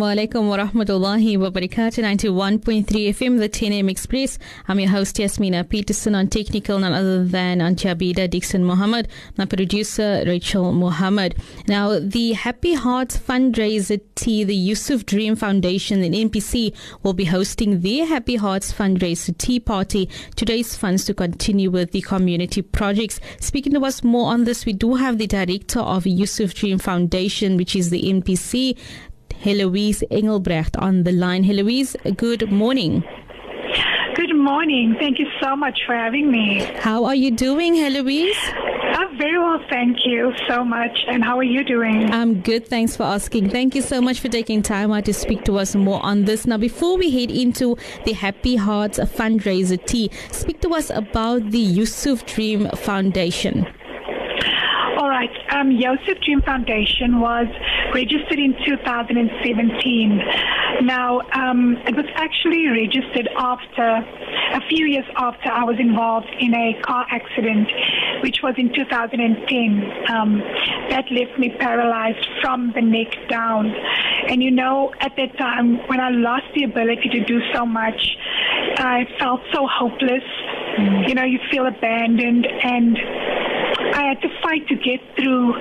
Assalamu alaikum wa rahmatullahi wa barakatuh. 91.3 FM, the 10 a.m. Express. I'm your host, Yasmina Peterson, on technical, none other than Auntie Abida Dixon Mohammed, my producer, Rachel Mohammed. Now, the Happy Hearts fundraiser tea, the Yosef Dream Foundation and NPC will be hosting their Happy Hearts fundraiser tea party. Today's funds to continue with the community projects. Speaking to us more on this, we do have the director of Yosef Dream Foundation, which is the NPC, Heloise Engelbrecht on the line. Heloise, good morning. Good morning. Thank you so much for having me. How are you doing, Heloise? I'm very well, thank you so much. And how are you doing? I'm good, thanks for asking. Thank you so much for taking time out to speak to us more on this. Now, before we head into the Happy Hearts fundraiser tea, speak to us about the Yosef Dream Foundation. Right. Um, Yosef Dream Foundation was registered in 2017. Now, um, it was actually registered after, a few years after I was involved in a car accident, which was in 2010. Um, that left me paralyzed from the neck down. And you know, at that time, when I lost the ability to do so much, I felt so hopeless. Mm. You know, you feel abandoned and I had to fight to get through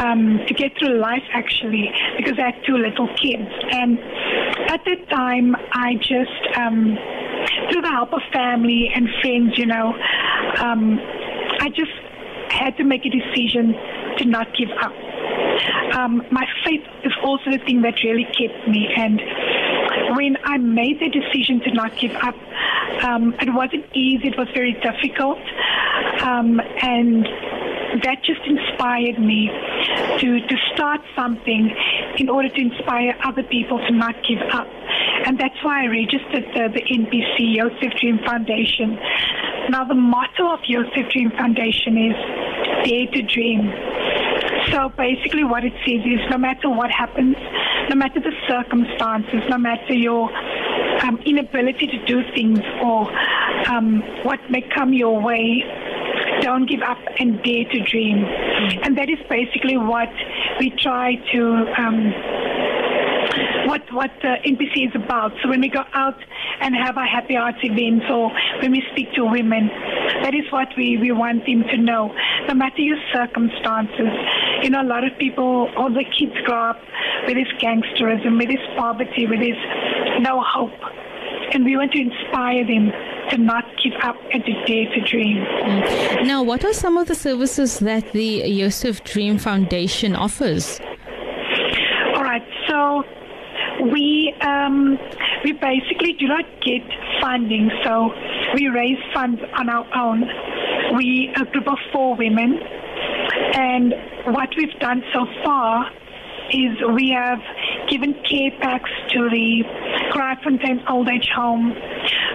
um, to get through life actually because I had two little kids. And at that time, I just um, through the help of family and friends, you know, um, I just had to make a decision to not give up. Um, my faith is also the thing that really kept me. And when I made the decision to not give up, um, it wasn't easy. It was very difficult. Um, and that just inspired me to, to start something in order to inspire other people to not give up. And that's why I registered the, the NPC, Yosef Dream Foundation. Now, the motto of Yosef Dream Foundation is Dare to Dream. So basically, what it says is no matter what happens, no matter the circumstances, no matter your um, inability to do things or um, what may come your way, don't give up and dare to dream. And that is basically what we try to. Um, what what the NPC is about. So when we go out and have our happy arts events or when we speak to women, that is what we, we want them to know. No matter your circumstances, you know, a lot of people, all the kids grow up with this gangsterism, with this poverty, with this no hope. And we want to inspire them to not give up and to dare to dream. Now, what are some of the services that the Yosef Dream Foundation offers? All right, so we um, we basically do not get funding, so we raise funds on our own. We a group of four women, and what we've done so far is we have given care packs to the Kraaifontein Old Age Home.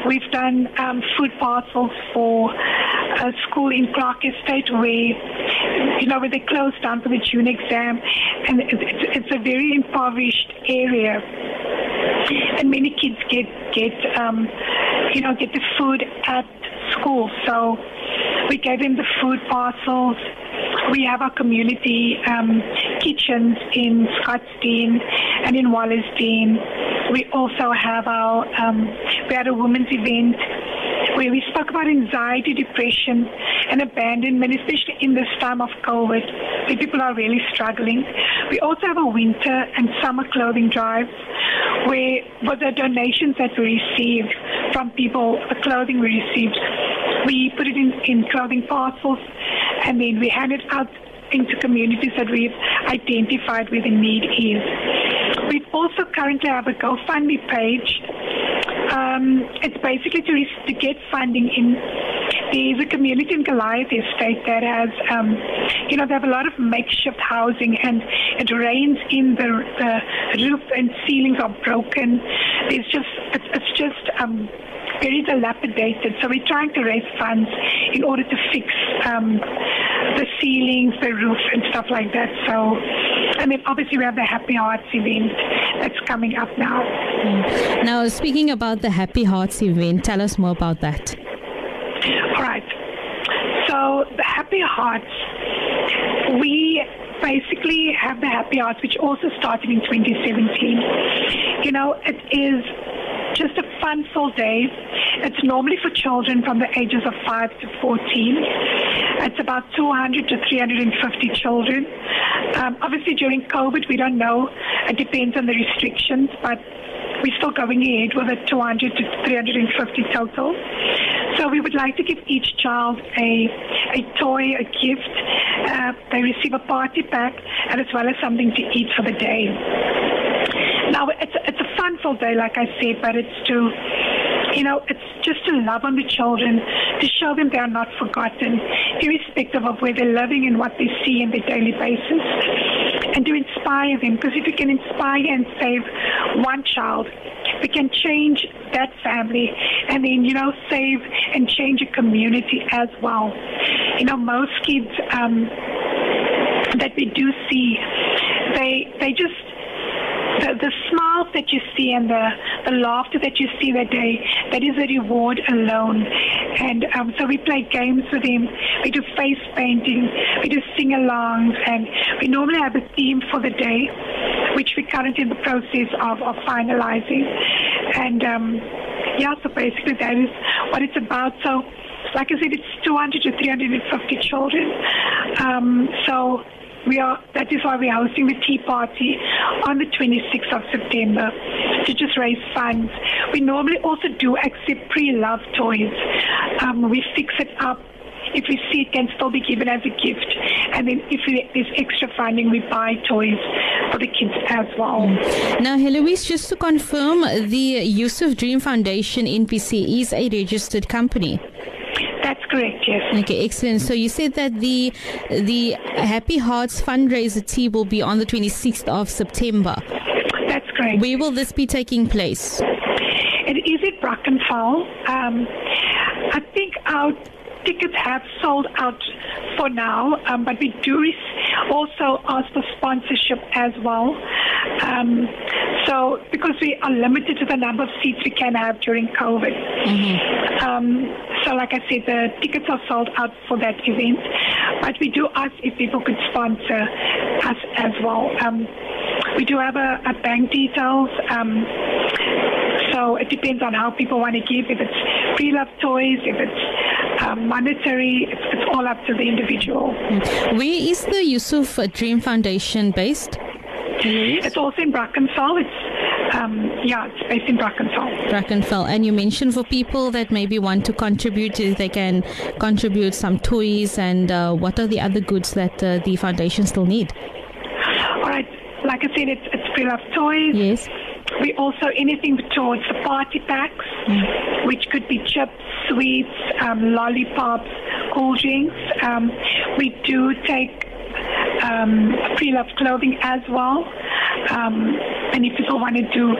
We've done um, food parcels for a school in Clark Estate where, you know, where they closed down for the June exam. And it's, it's a very impoverished area. And many kids get, get um, you know, get the food at school. So we gave them the food parcels. We have our community um, kitchens in Scottsdene and in Wallacedene. We also have our, um, we had a women's event where we spoke about anxiety, depression, and abandonment, especially in this time of COVID, where people are really struggling. We also have a winter and summer clothing drive where with the donations that we received from people, the clothing we received, we put it in, in clothing parcels and then we hand it out into communities that we've identified where the need is. We also currently have a GoFundMe page. Um, it's basically to, to get funding in there's a community in Goliath Estate that has, um, you know, they have a lot of makeshift housing and it rains in the, the roof and ceilings are broken. There's just, it's, it's just, um, very dilapidated. So we're trying to raise funds in order to fix um, the ceilings, the roof, and stuff like that. So, and then obviously we have the Happy Hearts event that's coming up now. Now, speaking about the Happy Hearts event, tell us more about that. All right. So the Happy Hearts, we basically have the Happy Hearts, which also started in 2017. You know, it is just a fun full day. It's normally for children from the ages of 5 to 14. It's about 200 to 350 children. Um, obviously, during COVID, we don't know. It depends on the restrictions, but we're still going ahead with a 200 to 350 total. So we would like to give each child a, a toy, a gift. Uh, they receive a party pack and as well as something to eat for the day. Now, it's, it's a fun full day, like I said, but it's to, you know, it's just to love on the children, to show them they are not forgotten, irrespective of where they're living and what they see in their daily basis, and to inspire them. Because if you can inspire and save one child, we can change that family and then, you know, save and change a community as well. You know, most kids um, that we do see, they they just the, the smiles that you see and the, the laughter that you see that day, that is a reward alone. And um, so we play games with him. We do face painting. We do sing-alongs. And we normally have a theme for the day, which we're currently in the process of, of finalizing. And um, yeah, so basically that is what it's about. So like I said, it's 200 to 350 children. Um, so we are that is why we're hosting the tea party on the 26th of September to just raise funds. We normally also do accept pre-loved toys. Um, we fix it up. If we see it can still be given as a gift, and then if there's extra funding, we buy toys for the kids as well. Now, Heloise, just to confirm, the Yosef Dream Foundation NPC is a registered company. That's correct, yes. Okay, excellent. So you said that the the Happy Hearts fundraiser tea will be on the 26th of September. That's correct. Where will this be taking place? It is at Brackenfell. Um, I think our tickets have sold out for now, um, but we do also ask for sponsorship as well. Um, so, because we are limited to the number of seats we can have during COVID. Mm-hmm. Um, so, like I said, the tickets are sold out for that event, but we do ask if people could sponsor us as well. Um, we do have a, a bank details. Um, so it depends on how people want to give. If it's free love toys, if it's um, monetary, it's, it's, all up to the individual. Where is the Yosef Dream Foundation based? It's also in Brackenfell. It's um, yeah, it's based in Brackenfell. Brackenfell, and you mentioned for people that maybe want to contribute, they can contribute some toys, and uh, what are the other goods that uh, the foundation still need? All right, like I said, it's, it's free love toys. Yes. We also anything towards the party packs, mm. which could be chips, sweets, um, lollipops, cool drinks. Um, we do take um, pre-love clothing as well. Um, and if people wanted to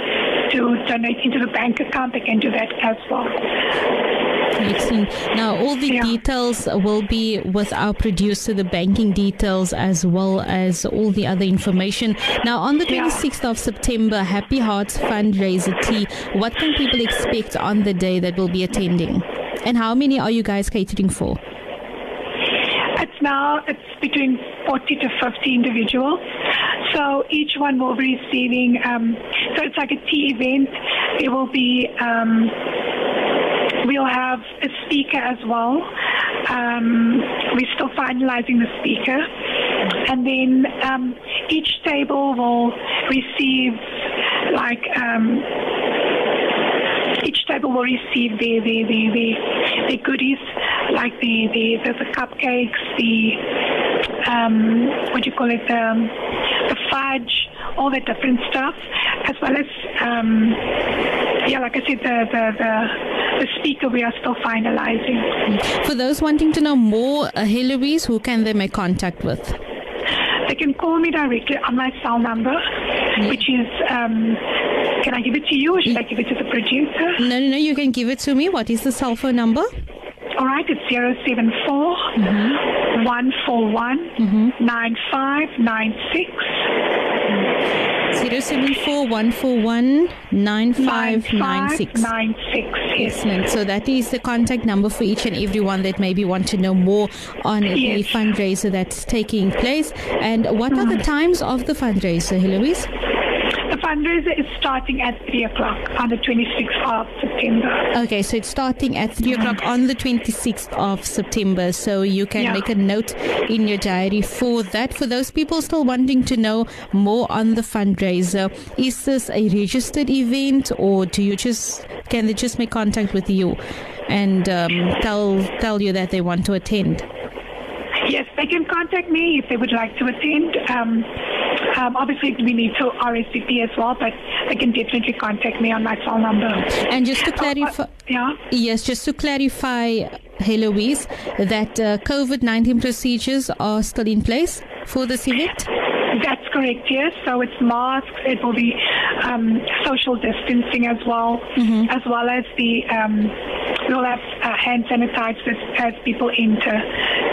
to donate into the bank account, they can do that as well. Excellent. Now, all the yeah. details will be with our producer, the banking details, as well as all the other information. Now, on the 26th yeah. of September, Happy Hearts fundraiser tea. What can people expect on the day that will be attending? And how many are you guys catering for? It's now it's between 40 to 50 individuals. So each one will be receiving. Um, so it's like a tea event. It will be. Um, we'll have a speaker as well. Um, we're still finalizing the speaker, and then um, each table will receive like um, each table will receive the the the, the, the goodies like the, the the, the cupcakes, the um, what do you call it, um, the fudge, all that different stuff, as well as um, yeah, like I said, the, the, the, the speaker we are still finalizing. For those wanting to know more, uh, who can they make contact with? They can call me directly on my cell number, which is, um, can I give it to you or should I give it to the producer? No, no, no, you can give it to me. What is the cell phone number? All right, it's 074 141 9596. 074 141 9596. 9596, yes. Excellent. So that is the contact number for each and everyone that maybe want to know more on the fundraiser that's taking place. And what are the mm. times of the fundraiser, Heloise? Fundraiser is starting at 3 o'clock on the 26th of September. Okay, so it's starting at 3 o'clock on the 26th of September. So you can Yeah. make a note in your diary for that. For those people still wanting to know more on the fundraiser, is this a registered event or do you just, can they just make contact with you and um, tell, tell you that they want to attend? Yes, they can contact me if they would like to attend. Um, um, obviously, we need to RSVP as well, but they can definitely contact me on my phone number. And just to Uh, clarify, yeah. yes, just to clarify, Heloise, that uh, COVID 19 procedures are still in place for this event? That's correct, yes. So it's masks, it will be um, social distancing as well, as well as the, um, we'll have uh, hand sanitizers as people enter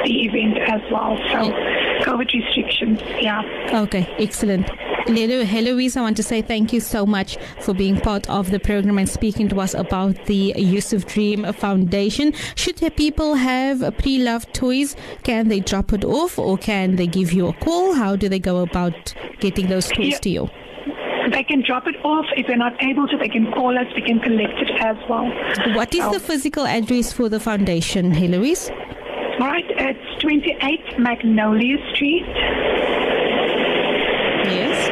the event as well. So COVID restrictions, yeah. Okay, excellent. Hello, Heloise, I want to say thank you so much for being part of the program and speaking to us about the Yosef Dream Foundation. Should the people have pre-loved toys, can they drop it off or can they give you a call? How do they go about getting those toys Yeah. to you? They can drop it off. If they're not able to, they can call us. We can collect it as well. What is Oh. the physical address for the foundation, Heloise? All right, it's 28 Magnolia Street, Yes.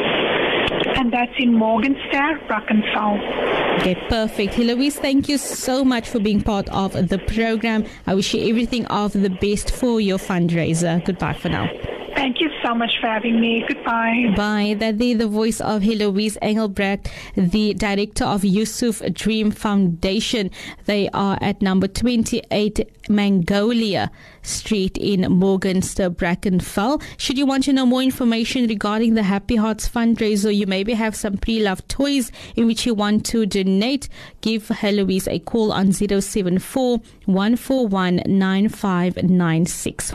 and that's in Morgenster, Brackenfell. Okay, perfect. Heloise, thank you so much for being part of the program. I wish you everything of the best for your fundraiser. Goodbye for now. Thank you so much for having me. Goodbye. Bye. That the voice of Heloise Engelbrecht, the director of Yosef Dream Foundation. They are at number 28 Mangolia Street in Morgenster, Brackenfell. Should you want to know more information regarding the Happy Hearts fundraiser, you maybe have some pre-loved toys in which you want to donate, give Heloise a call on 074 141 9596.